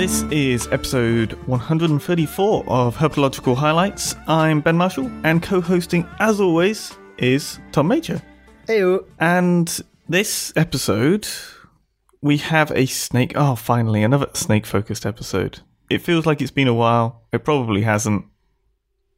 This is episode 134 of Herpetological Highlights. I'm Ben Marshall, and co hosting, as always, is Tom Major. Heyo. And this episode, we have a snake. Oh, finally, another snake focused episode. It feels like it's been a while. It probably hasn't,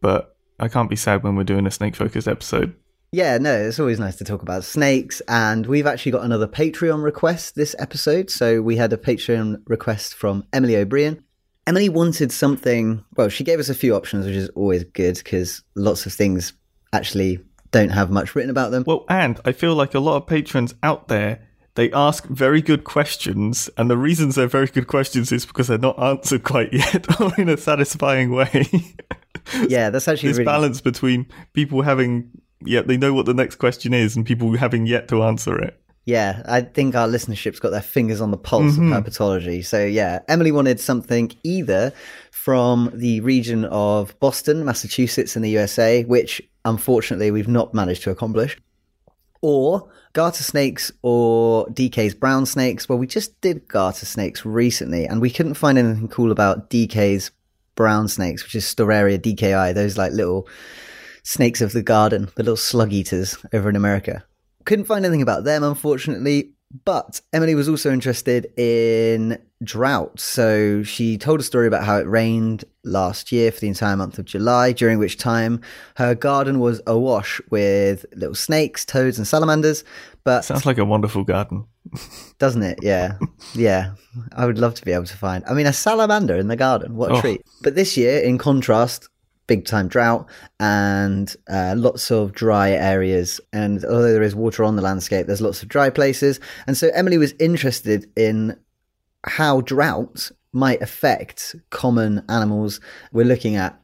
but I can't be sad when we're doing a snake focused episode. Yeah, no, it's always nice to talk about snakes. And we've actually got another Patreon request this episode. So we had a Patreon request from Emily O'Brien. Emily wanted something, well, she gave us a few options, which is always good because lots of things actually don't have much written about them. Well, and I feel like a lot of patrons out there, they ask very good questions, and the reasons they're very good questions is because they're not answered quite yet or in a satisfying way. Yeah, that's actually this really balance between people having, yeah, they know what the next question is, and people having yet to answer it. Yeah, I think our listenership's got their fingers on the pulse Mm-hmm. of herpetology. So, yeah, Emily wanted something either from the region of Boston, Massachusetts, in the USA, which unfortunately we've not managed to accomplish, or garter snakes or DeKay's brown snakes. Well, we just did garter snakes recently, and we couldn't find anything cool about DeKay's brown snakes, which is Storeria dekayi, those like little snakes of the garden, the little slug eaters over in America. Couldn't find anything about them, unfortunately. But Emily was also interested in drought. So she told a story about how it rained last year for the entire month of July, during which time her garden was awash with little snakes, toads, and salamanders. But Sounds like a wonderful garden. doesn't it? Yeah. Yeah. I would love to be able to find. I mean, a salamander in the garden. What a Oh. treat. But this year, in contrast, big time drought and uh, lots of dry areas. And although there is water on the landscape, there's lots of dry places. And so Emily was interested in how drought might affect common animals. We're looking at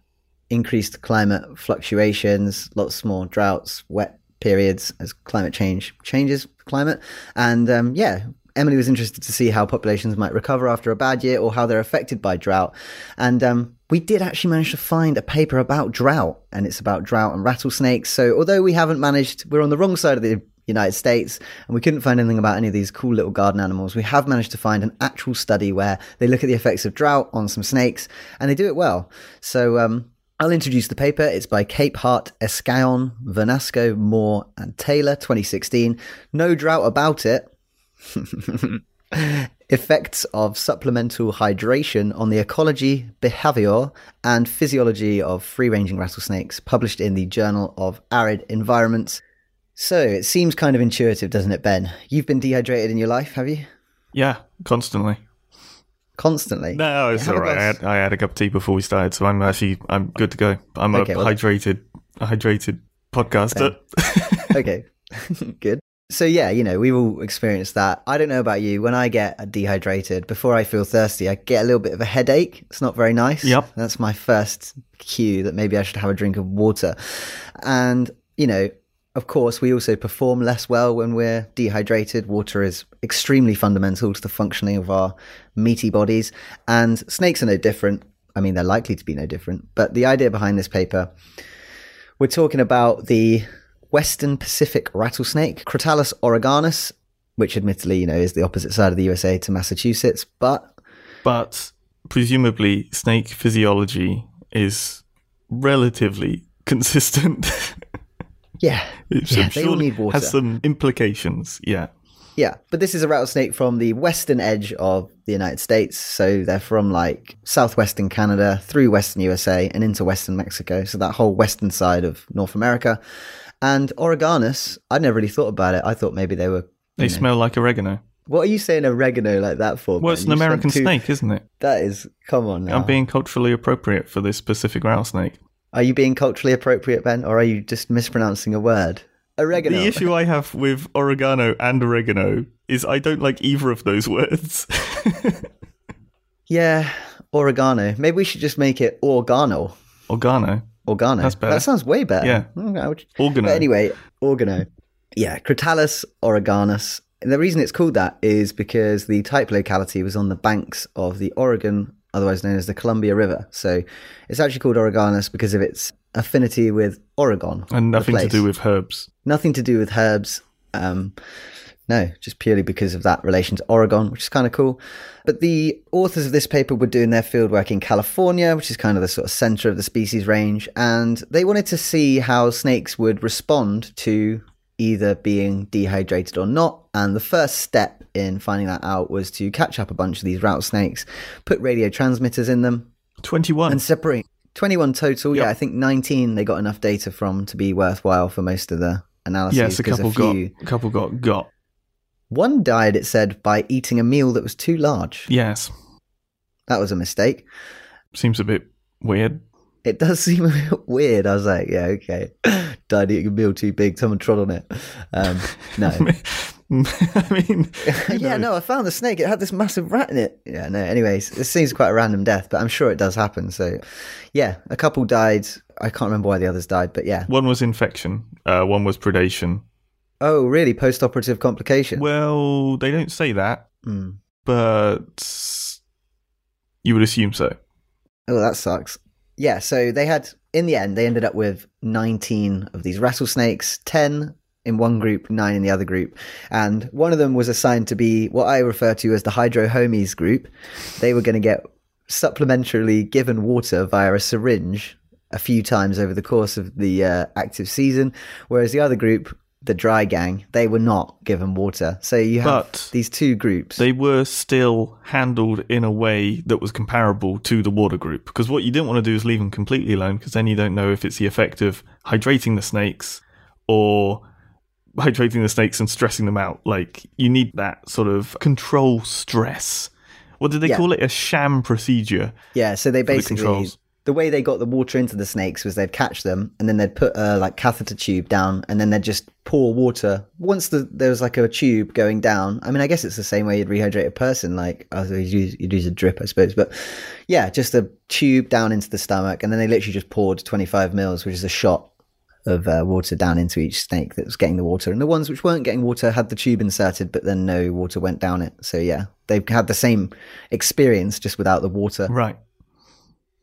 increased climate fluctuations, lots more droughts, wet periods as climate change changes climate. And um, yeah, Emily was interested to see how populations might recover after a bad year or how they're affected by drought. And um, we did actually manage to find a paper about drought, and it's about drought and rattlesnakes. So although we haven't managed, we're on the wrong side of the United States, and we couldn't find anything about any of these cool little garden animals. We have managed to find an actual study where they look at the effects of drought on some snakes, and they do it well. So um, I'll introduce the paper. It's by Cape Hart, Escallón, Vernasco, Moore, and Taylor, 2016. No drought about it. Effects of supplemental hydration on the ecology, behavior, and physiology of free ranging rattlesnakes, published in the Journal of Arid Environments. So it seems kind of intuitive, doesn't it, Ben? You've been dehydrated in your life, have you? Yeah, constantly. Constantly. No, it's all. I had, I had a cup of tea before we started, so I'm actually I'm good to go. I'm Okay, a well- hydrated, a hydrated podcaster. okay, good. So yeah, you know, we've all experienced that. I don't know about you. When I get dehydrated, before I feel thirsty, I get a little bit of a headache. It's not very nice. Yep. That's my first cue that maybe I should have a drink of water. And, you know, of course, we also perform less well when we're dehydrated. Water is extremely fundamental to the functioning of our meaty bodies. And snakes are no different. I mean, they're likely to be no different. But the idea behind this paper we're talking about the Western Pacific rattlesnake, Crotalus oreganus, which admittedly, you know, is the opposite side of the USA to Massachusetts, but but presumably, snake physiology is relatively consistent. yeah, yeah, they all sure need water. Has some implications. Yeah. Yeah, but this is a rattlesnake from the western edge of the United States. So they're from like southwestern Canada through western USA and into western Mexico. So that whole western side of North America. And Oreganus, I'd never really thought about it. I thought maybe they were. They know- smell like oregano. What are you saying oregano like that for? Well, man? it's an You American two- snake, isn't it? That is, come on now. I'm being culturally appropriate for this Pacific rattlesnake. Are you being culturally appropriate, Ben, or are you just mispronouncing a word? Oregano. The issue I have with oregano and oregano is I don't like either of those words. Yeah, oregano. Maybe we should just make it organo. Organo. Organo. That's better. That sounds way better. Yeah. Mm, would- Organo. But anyway, organo. Yeah, Crotalus oreganus. And the reason it's called that is because the type locality was on the banks of the Oregon, otherwise known as the Columbia River. So it's actually called oreganus because of its affinity with Oregon. and nothing to do with herbs. Nothing to do with herbs. Um, No, just purely because of that relation to Oregon, which is kind of cool. But the authors of this paper were doing their fieldwork in California, which is kind of the sort of center of the species range, and they wanted to see how snakes would respond to either being dehydrated or not. And the first step in finding that out was to catch up a bunch of these rattlesnakes, put radio transmitters in them, 21. and separate 21 total. Yep. Yeah, I think 19 they got enough data from to be worthwhile for most of the analyses. yes, a couple few- got. A couple got got. One died, it said, by eating a meal that was too large. Yes, That was a mistake. seems a bit weird. It does seem a bit weird. I was like, yeah, okay. Died eating a meal too big. Someone trod on it. Um, no. I mean, yeah, no, I found the snake. It had this massive rat in it. Yeah, no, anyways, this seems quite a random death, but I'm sure it does happen. So, yeah, a couple died. I can't remember why the others died, but yeah. One was infection. Uh, one was predation. Oh, really? Post operative complication? Well, they don't say that, Hmm. but you would assume so. Oh, that sucks. Yeah, so they had, in the end, they ended up with 19 of these rattlesnakes, 10 in one group, 9 in the other group. And one of them was assigned to be what I refer to as the Hydro Homies group. They were going to get supplementarily given water via a syringe a few times over the course of the uh, active season, whereas the other group, the Dry Gang, they were not given water. So you have But these two groups. They were still handled in a way that was comparable to the water group. Because what you didn't want to do is leave them completely alone, because then you don't know if it's the effect of hydrating the snakes or hydrating the snakes and stressing them out. Like, you need that sort of control stress. What did they Yeah. call it? A sham procedure. Yeah, so they basically controls. the way they got the water into the snakes was they'd catch them and then they'd put a like catheter tube down and then they'd just pour water. Once the, there was like a tube going down, I mean, I guess it's the same way you'd rehydrate a person. Like you'd use, you'd use a drip, I suppose, but yeah, just a tube down into the stomach and then they literally just poured 25 mils, which is a shot of uh, water down into each snake that was getting the water. And the ones which weren't getting water had the tube inserted, but then no water went down it. So yeah, they've had the same experience just without the water. Right.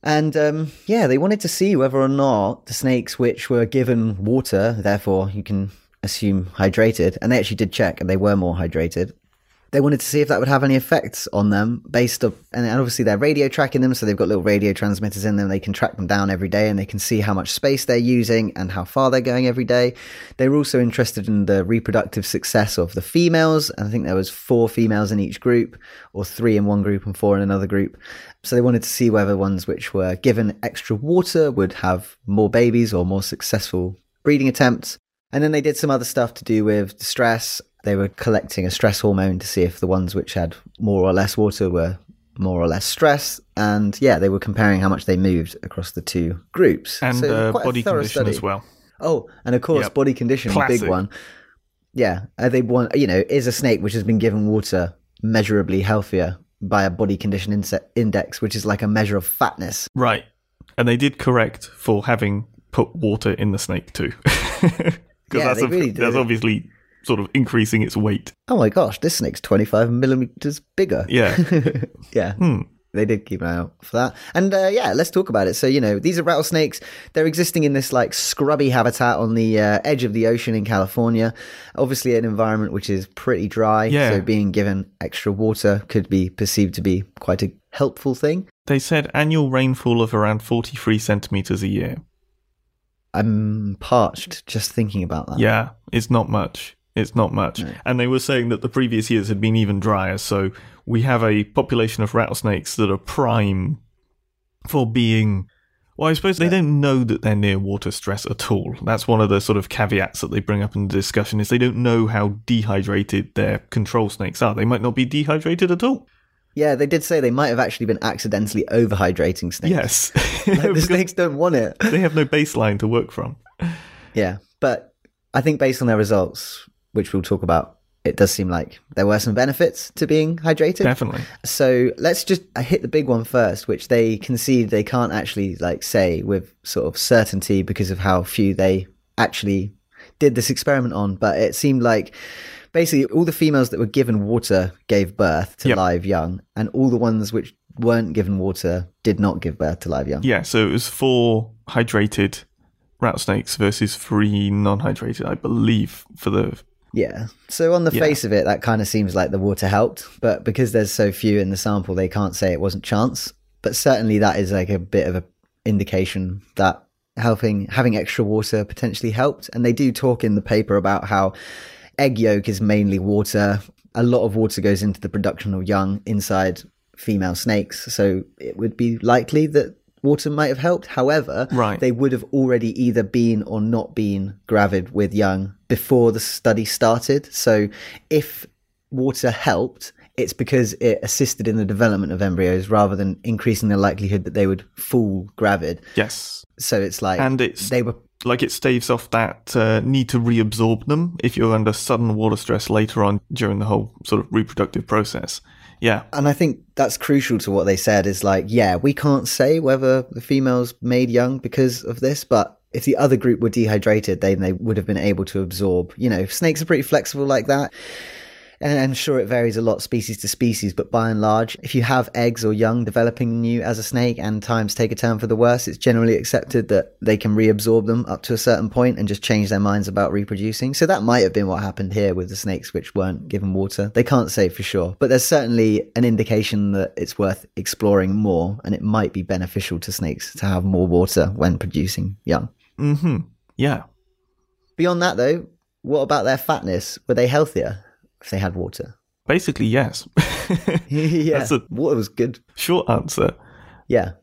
And um, yeah, they wanted to see whether or not the snakes which were given water, therefore you can assume hydrated, and they actually did check and they were more hydrated. They wanted to see if that would have any effects on them based on, and obviously they're radio tracking them, so they've got little radio transmitters in them. They can track them down every day and they can see how much space they're using and how far they're going every day. They were also interested in the reproductive success of the females. and I think there was four females in each group, or three in one group and four in another group. So they wanted to see whether ones which were given extra water would have more babies or more successful breeding attempts. And then they did some other stuff to do with stress. They were collecting a stress hormone to see if the ones which had more or less water were more or less stressed. And yeah, they were comparing how much they moved across the two groups. And So uh, body condition study. as well. Oh, and of course, Yep. body condition, Classic. big one. Yeah, uh, they want you know is a snake which has been given water measurably healthier by a body condition inse- index, which is like a measure of fatness. Right. And they did correct for having put water in the snake too. Because Yeah, that's, really that's obviously sort of increasing its weight. Oh my gosh, this snake's twenty five millimeters bigger. Yeah. yeah. Hmm. They did keep an eye out for that. And uh, yeah, let's talk about it. So, you know, these are rattlesnakes. They're existing in this like scrubby habitat on the uh, edge of the ocean in California. Obviously, an environment which is pretty dry. Yeah. So, being given extra water could be perceived to be quite a helpful thing. They said annual rainfall of around 43 centimeters a year. I'm parched just thinking about that. Yeah, it's not much. It's not much. And they were saying that the previous years had been even drier. So we have a population of rattlesnakes that are prime for being. Well, I suppose they don't know that they're near water stress at all. That's one of the sort of caveats that they bring up in the discussion is they don't know how dehydrated their control snakes are. They might not be dehydrated at all. Yeah, they did say they might have actually been accidentally overhydrating snakes. Yes. Like, the snakes don't want it. they have no baseline to work from. Yeah, but I think based on their results, which we'll talk about, it does seem like there were some benefits to being hydrated. Definitely. So let's just uh, hit the big one first, which they concede they can't actually like say with sort of certainty because of how few they actually did this experiment on. But it seemed like basically all the females that were given water gave birth to Yep. live young, and all the ones which weren't given water did not give birth to live young. Yeah, so it was four hydrated rattlesnakes versus three non-hydrated, I believe, for the Yeah. So on the Yeah. face of it, that kind of seems like the water helped, but because there's so few in the sample, they can't say it wasn't chance. But certainly that is like a bit of a indication that helping having extra water potentially helped. And they do talk in the paper about how egg yolk is mainly water. A lot of water goes into the production of young inside female snakes, so it would be likely that water might have helped. However, Right. they would have already either been or not been gravid with young before the study started. So if water helped, it's because it assisted in the development of embryos rather than increasing the likelihood that they would fall gravid. Yes. So it's like And it's they were like it staves off that uh, need to reabsorb them if you're under sudden water stress later on during the whole sort of reproductive process. Yeah. and I think that's crucial to what they said is like, yeah, we can't say whether the females made young because of this, but if the other group were dehydrated, then they would have been able to absorb. You know, snakes are pretty flexible like that. And I'm sure it varies a lot species to species, but by and large, if you have eggs or young developing in you as a snake and times take a turn for the worse, it's generally accepted that they can reabsorb them up to a certain point and just change their minds about reproducing. So that might have been what happened here with the snakes which weren't given water. They can't say for sure, but there's certainly an indication that it's worth exploring more and it might be beneficial to snakes to have more water when producing young. Mm hmm. Yeah. Beyond that though, what about their fatness? Were they healthier if they had water? Basically, yes. yeah, That's a- water was good. Short answer. Yeah.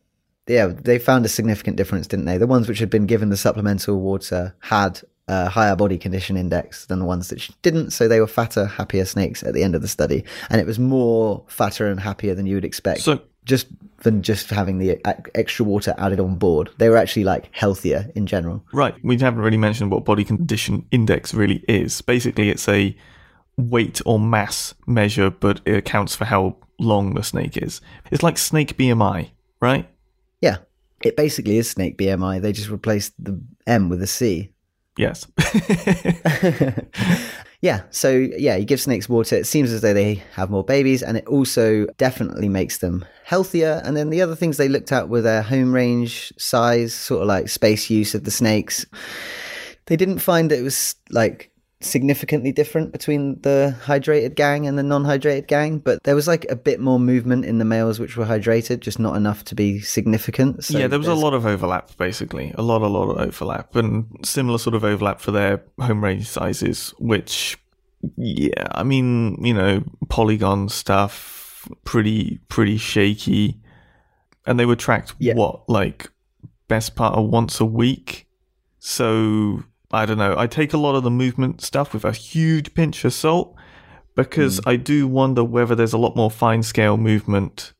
Yeah, they found a significant difference, didn't they? The ones which had been given the supplemental water had a higher body condition index than the ones that didn't, so they were fatter, happier snakes at the end of the study. And it was more fatter and happier than you would expect. So, just than just having the extra water added on board. They were actually like healthier in general. right, we haven't really mentioned what body condition index really is. Basically, it's a weight or mass measure, but it accounts for how long the snake is. It's like snake BMI, right? Yeah. It basically is snake BMI. They just replaced the M with a C. Yes. yeah, so yeah, you give snakes water. It seems as though they have more babies, and it also definitely makes them healthier. And then the other things they looked at were their home range size, sort of like space use of the snakes. They didn't find that it was like significantly different between the hydrated gang and the non-hydrated gang, but there was like a bit more movement in the males which were hydrated, just not enough to be significant. So yeah, there was a lot of overlap, basically. A lot, a lot of overlap. And similar sort of overlap for their home range sizes, which, yeah, I mean, you know, polygon stuff, pretty, pretty shaky. And they were tracked, Yeah. what, like, best part of once a week? So, I don't know. I take a lot of the movement stuff with a huge pinch of salt because hmm. I do wonder whether there's a lot more fine scale movement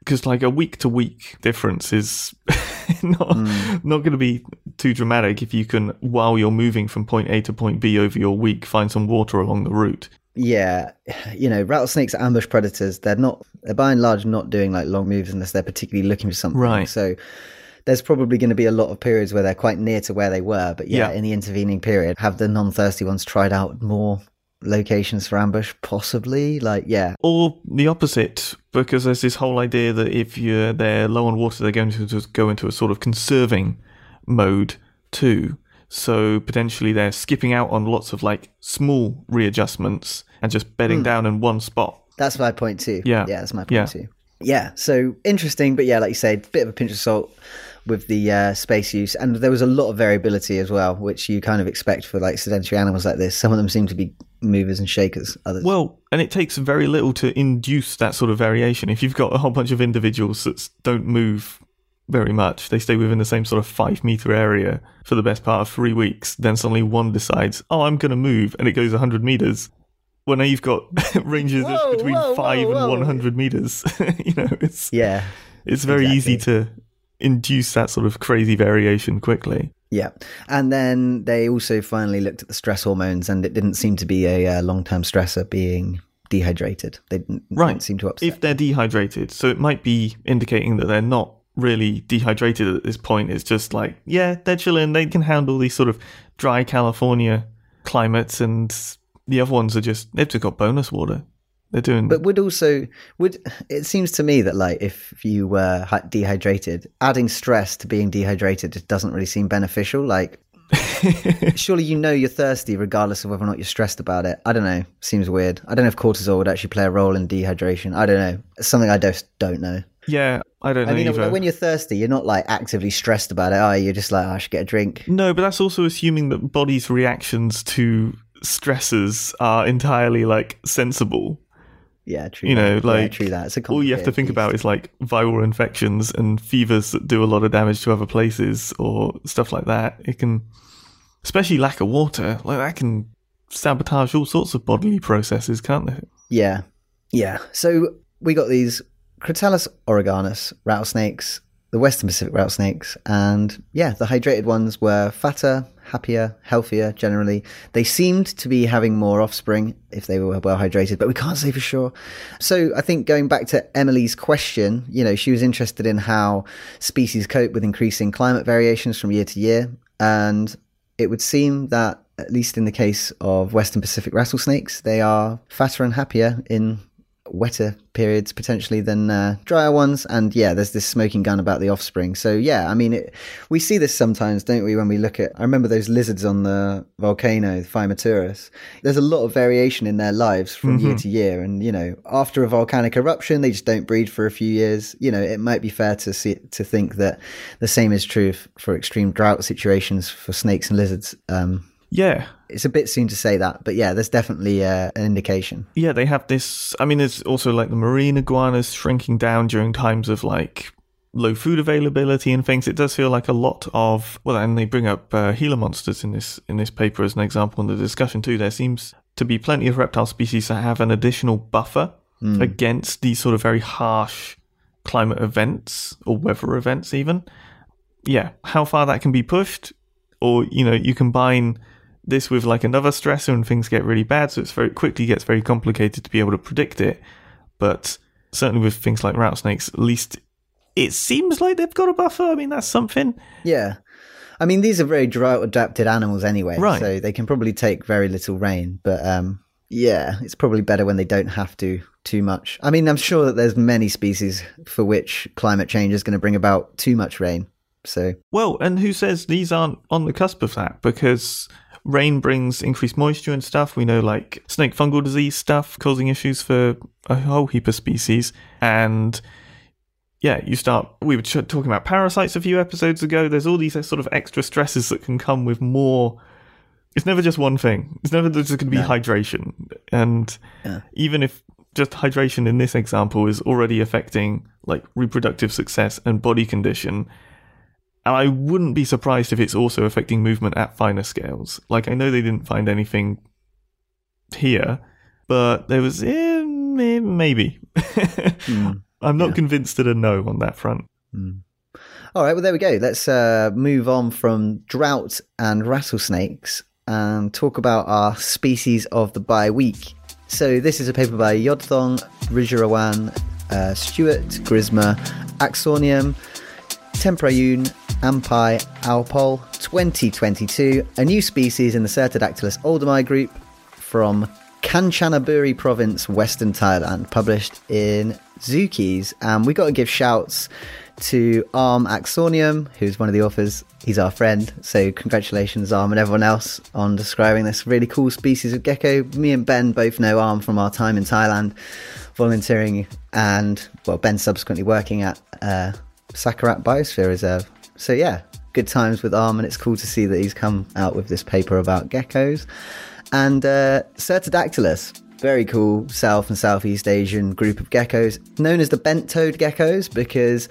because like a week to week difference is not hmm. not going to be too dramatic if you can while you're moving from point A to point B over your week find some water along the route. Yeah, you know, rattlesnakes are ambush predators. They're not, they're by and large not doing like long moves unless they're particularly looking for something. Right. So there's probably going to be a lot of periods where they're quite near to where they were. But yeah, Yeah. in the intervening period, have the non thirsty ones tried out more locations for ambush? Possibly. Like, yeah. Or the opposite, because there's this whole idea that if you're they're low on water, they're going to just go into a sort of conserving mode too. So potentially they're skipping out on lots of like small readjustments and just bedding hmm. down in one spot. That's my point too. Yeah. Yeah, that's my point Yeah. too. Yeah, so interesting, but yeah, like you said, bit of a pinch of salt with the uh, space use, and there was a lot of variability as well, which you kind of expect for like sedentary animals like this. Some of them seem to be movers and shakers. Others, Well, and it takes very little to induce that sort of variation. If you've got a whole bunch of individuals that don't move very much, they stay within the same sort of five meter area for the best part of three weeks, then suddenly one decides, oh, I'm going to move, and it goes 100 meters. Well, now you've got ranges Whoa, of between whoa, five whoa, and 100 meters. you know, it's yeah, it's very easy to induce that sort of crazy variation quickly. yeah. And then they also finally looked at the stress hormones, and it didn't seem to be a uh, long-term stressor being dehydrated. They didn't, Right. didn't seem to upset. if they're dehydrated. So it might be indicating that they're not really dehydrated at this point. It's just like, yeah, they're chilling. They can handle these sort of dry California climates, and the other ones are just they've just got bonus water. They're doing. But would also would it seems to me that like if you were dehydrated, adding stress to being dehydrated just doesn't really seem beneficial. Like Surely you know you're thirsty regardless of whether or not you're stressed about it. I don't know. Seems weird. I don't know if cortisol would actually play a role in dehydration. I don't know. It's something I just don't know. Yeah, I don't know I mean, either. when you're thirsty, you're not like actively stressed about it, are you? You're just like, oh, I should get a drink. No, but that's also assuming that body's reactions to stresses are entirely like sensible. Yeah, true. You that. know, Yeah, like true that. It's a all you have to think piece. about is like viral infections and fevers that do a lot of damage to other places or stuff like that. It can, especially lack of water, like that can sabotage all sorts of bodily processes, can't it? Yeah, yeah. So we got these Crotalus oreganus rattlesnakes, the Western Pacific rattlesnakes, and yeah, the hydrated ones were fatter, happier, healthier generally. They seemed to be having more offspring if they were well hydrated, but we can't say for sure. So I think going back to Emily's question, you know, she was interested in how species cope with increasing climate variations from year to year, and it would seem that at least in the case of Western Pacific rattlesnakes, they are fatter and happier in wetter periods potentially than uh, drier ones. And yeah, there's this smoking gun about the offspring. So yeah, I mean, it, we see this sometimes, don't we? When we look at, I remember those lizards on the volcano, the Phymaturus. There's a lot of variation in their lives from year to year, and you know, after a volcanic eruption, they just don't breed for a few years. You know, it might be fair to see to think that the same is true f- for extreme drought situations for snakes and lizards. Um, Yeah, it's a bit soon to say that, but yeah, there's definitely uh, an indication. yeah, they have this. I mean, there's also like the marine iguanas shrinking down during times of like low food availability and things. It does feel like a lot of well, and they bring up uh, Gila monsters in this in this paper as an example in the discussion too. There seems to be plenty of reptile species that have an additional buffer against these sort of very harsh climate events or weather events, even. Yeah, how far that can be pushed, or you know, you combine this with like another stressor and things get really bad, so it's very quickly gets very complicated to be able to predict it. But certainly with things like rattlesnakes, at least it seems like they've got a buffer. I mean, that's something. Yeah. I mean, these are very drought adapted animals anyway, Right. so they can probably take very little rain. But um, yeah, it's probably better when they don't have to too much. I mean, I'm sure that there's many species for which climate change is going to bring about too much rain. So Well, and who says these aren't on the cusp of that? Because rain brings increased moisture and stuff. We know like snake fungal disease stuff causing issues for a whole heap of species. And yeah, you start. We were ch- talking about parasites a few episodes ago. There's all these sort of extra stresses that can come with more. It's never just one thing. It's never just going to be hydration. And Yeah. even if just hydration in this example is already affecting like reproductive success and body condition, and I wouldn't be surprised if it's also affecting movement at finer scales. Like, I know they didn't find anything here, but there was, eh, may- maybe. I'm not convinced at a no on that front. All right, well, there we go. Let's uh, move on from drought and rattlesnakes and talk about our species of the bye week. So, this is a paper by Yodthong, Rujirawan, uh, Stuart, Grismer, Aksornneam, Termprayoon, Ampai, Aowphol, 2022, a new species in the Cyrtodactylus oldhami group from Kanchanaburi province, Western Thailand, published in Zookeys. And we got to give shouts to Arm Aksornneam, who's one of the authors. He's our friend. So, congratulations, Arm, and everyone else on describing this really cool species of gecko. Me and Ben both know Arm from our time in Thailand, volunteering, and, well, Ben subsequently working at uh, Sakaerat Biosphere Reserve. So, yeah, good times with Arm, and it's cool to see that he's come out with this paper about geckos. And uh, Cyrtodactylus, very cool South and Southeast Asian group of geckos, known as the bent toed geckos because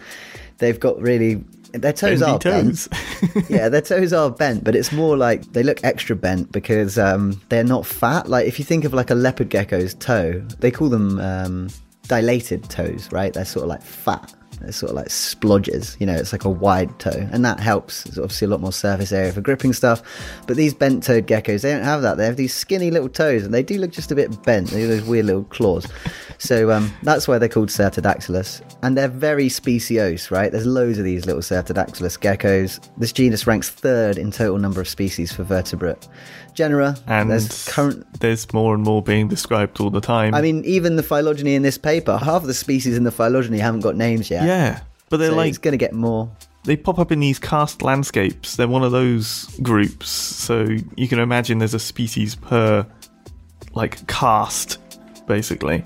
they've got really. Their toes Bendy are toes. bent. yeah, their toes are bent, but it's more like they look extra bent because um, they're not fat. Like if you think of like a leopard gecko's toe, they call them um, dilated toes, right? They're sort of like fat. They're sort of like splodges, you know, it's like a wide toe, and that helps. It's obviously a lot more surface area for gripping stuff. But these bent toed geckos, they don't have that. They have these skinny little toes, and they do look just a bit bent. They have those weird little claws. So um, that's why they're called Cyrtodactylus. And they're very speciose, right? There's loads of these little Cyrtodactylus geckos. This genus ranks third in total number of species for vertebrate genera. And there's current there's more and more being described all the time. I mean, even the phylogeny in this paper, half of the species in the phylogeny haven't got names yet. yeah, but they're so like it's going to get more. they pop up in these karst landscapes. They're one of those groups, so you can imagine there's a species per like karst, basically.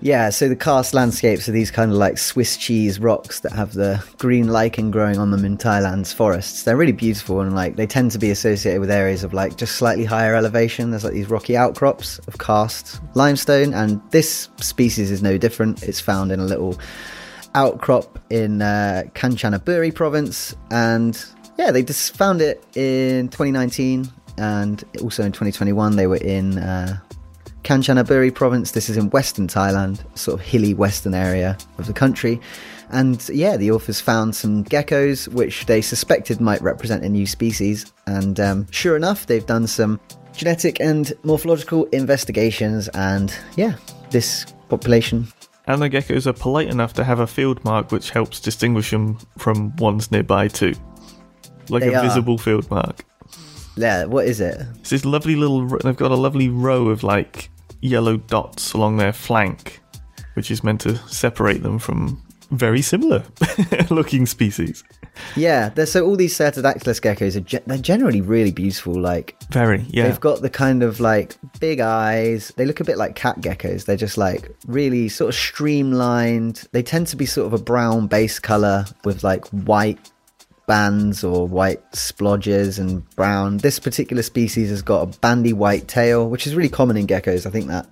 Yeah, so the karst landscapes are these kind of like Swiss cheese rocks that have the green lichen growing on them in Thailand's forests. They're really beautiful and like they tend to be associated with areas of like just slightly higher elevation. There's like these rocky outcrops of karst limestone, and this species is no different. It's found in a little outcrop in uh, Kanchanaburi province, and yeah, they just found it in 2019 and also in 2021 they were in uh, Kanchanaburi province. This is in western Thailand, sort of hilly western area of the country. And yeah, the authors found some geckos which they suspected might represent a new species. And um, sure enough, they've done some genetic and morphological investigations. And yeah, this population. And the geckos are polite enough to have a field mark which helps distinguish them from ones nearby too. Like They a are. visible field mark. Yeah, what is it? It's this lovely little. They've got a lovely row of like yellow dots along their flank, which is meant to separate them from very similar looking species. Yeah, they're, so all these Cyrtodactylus geckos are ge- they're generally really beautiful. Like Very, yeah. They've got the kind of like big eyes. They look a bit like cat geckos. They're just like really sort of streamlined. They tend to be sort of a brown base color with like white bands or white splodges and brown. This particular species has got a bandy white tail, which is really common in geckos. I think that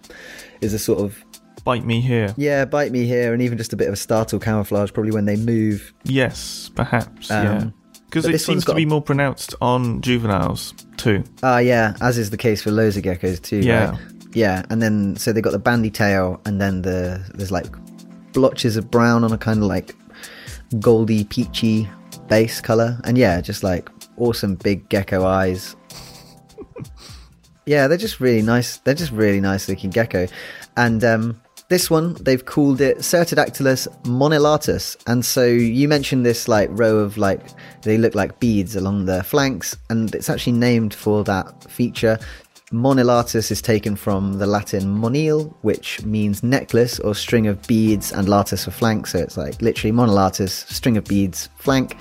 is a sort of Bite me here. yeah, bite me here, and even just a bit of a startle camouflage probably when they move. Yes, perhaps, Um, yeah. Because it seems to be a- more pronounced on juveniles too. Ah, yeah, as is the case for loads of geckos too. Yeah. right? yeah, and then so they got the bandy tail, and then the there's like blotches of brown on a kind of like goldy peachy base color, and yeah, just like awesome big gecko eyes. yeah, they're just really nice. They're just really nice looking gecko, and um, this one they've called it Cyrtodactylus monilatus. And so you mentioned this like row of like they look like beads along the flanks, and it's actually named for that feature. Monilatus is taken from the Latin monil, which means necklace or string of beads, and latus for flank. So it's like literally monilatus, string of beads, flank.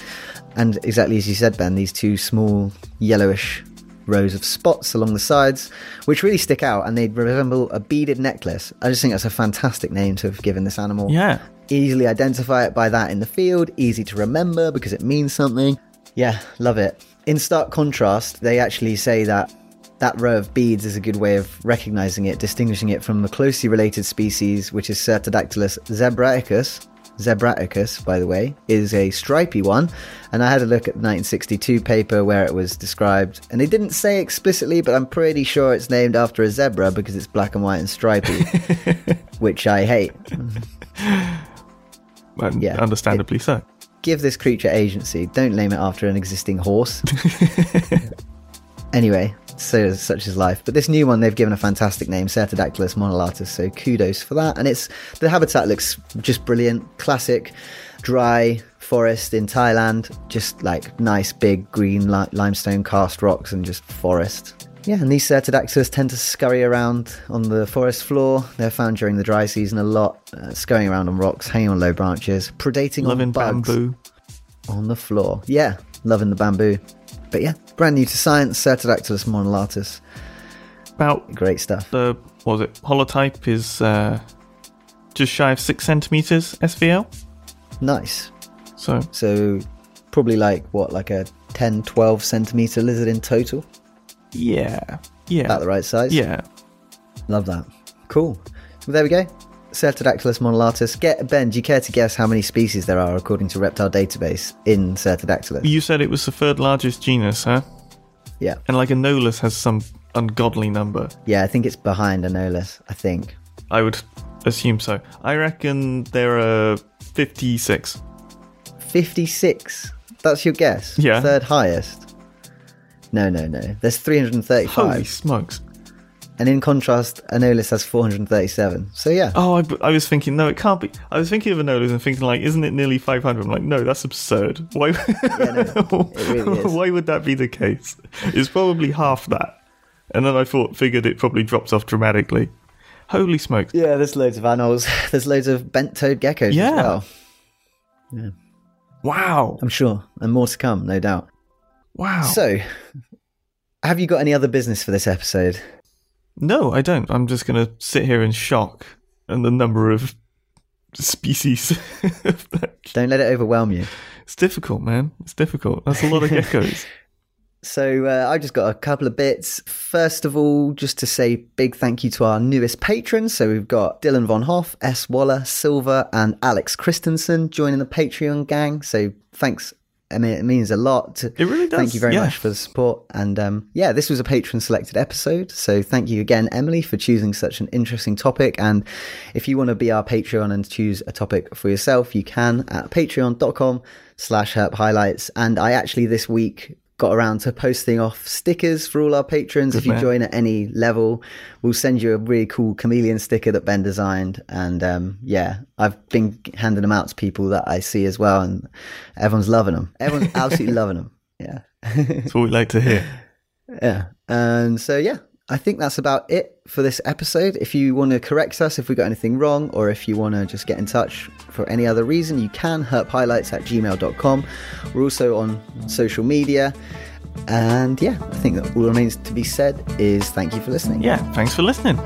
And exactly as you said, Ben, these two small yellowish rows of spots along the sides, which really stick out and they resemble a beaded necklace. I just think that's a fantastic name to have given this animal. Yeah. Easily identify it by that in the field, easy to remember because it means something. Yeah, love it. In stark contrast, they actually say that that row of beads is a good way of recognizing it, distinguishing it from the closely related species, which is Cyrtodactylus zebraicus. Zebraicus, by the way, is a stripy one, and I had a look at the 1962 paper where it was described, and they didn't say explicitly, but I'm pretty sure it's named after a zebra because it's black and white and stripy, which I hate. And Yeah. understandably so. give this creature agency. Don't name it after an existing horse. anyway, so such is life. But this new one, they've given a fantastic name, Cyrtodactylus monilatus. So kudos for that. And it's the habitat looks just brilliant, classic, dry forest in Thailand. Just like nice big green li- limestone karst rocks and just forest. Yeah, and these Cyrtodactylus tend to scurry around on the forest floor. They're found during the dry season a lot, uh, scurrying around on rocks, hanging on low branches, predating on Loving bugs bamboo. on the floor. Yeah, loving the bamboo. But yeah, brand new to science, Cyrtodactylus monilatus. About Great stuff. the what was it? Holotype is uh, just shy of six centimeters SVL. Nice. So So probably like what, like a 10, 12 centimeter lizard in total? yeah, yeah, About the right size? yeah. Love that. Cool. Well, there we go. Cyrtodactylus monilatus. Get Ben, do you care to guess how many species there are according to Reptile Database in Cyrtodactylus? You said it was the third largest genus, huh? Yeah. And like Anolis has some ungodly number. Yeah, I think it's behind Anolis, I think. I would assume so. I reckon there are fifty-six. 56. That's your guess? Yeah. Third highest? No, no, no. There's 335. Holy smokes! And in contrast, Anolis has 437. So yeah, Oh, I, I was thinking, no, it can't be. I was thinking of Anolis and thinking, like, isn't it nearly 500? I'm like, no, that's absurd. Why? no, really is. Why would that be the case? It's probably half that. And then I thought, figured it probably drops off dramatically. Holy smokes! yeah. There's loads of anoles. There's loads of bent-toed geckos Yeah. as well. Yeah. Wow. I'm sure, and more to come, no doubt. Wow. So, have you got any other business for this episode? No, I don't. I'm just going to sit here in shock and the number of species. Don't let it overwhelm you. it's difficult, man. It's difficult. That's a lot of geckos. So uh, I just got a couple of bits. First of all, just to say big thank you to our newest patrons. So we've got Dylan Von Hoff, S. Waller, Silver, and Alex Christensen joining the Patreon gang. So thanks. I mean, it means a lot. It really does, Thank you very yeah. much for the support. And um, yeah, this was a patron selected episode. So thank you again, Emily, for choosing such an interesting topic. And if you want to be our Patreon and choose a topic for yourself, you can at patreon.com slash herp highlights. And I actually this week got around to posting off stickers for all our patrons. if you man. join at any level, we'll send you a really cool chameleon sticker that Ben designed. And um, yeah, I've been handing them out to people that I see as well. And everyone's loving them. Everyone's absolutely loving them. Yeah. That's what we like to hear. Yeah. And so, yeah, I think that's about it for this episode. If you want to correct us if we got anything wrong, or if you want to just get in touch for any other reason, you can. herphighlights at gmail.com. We're also on social media. And yeah, I think that all remains to be said is thank you for listening. Yeah, thanks for listening.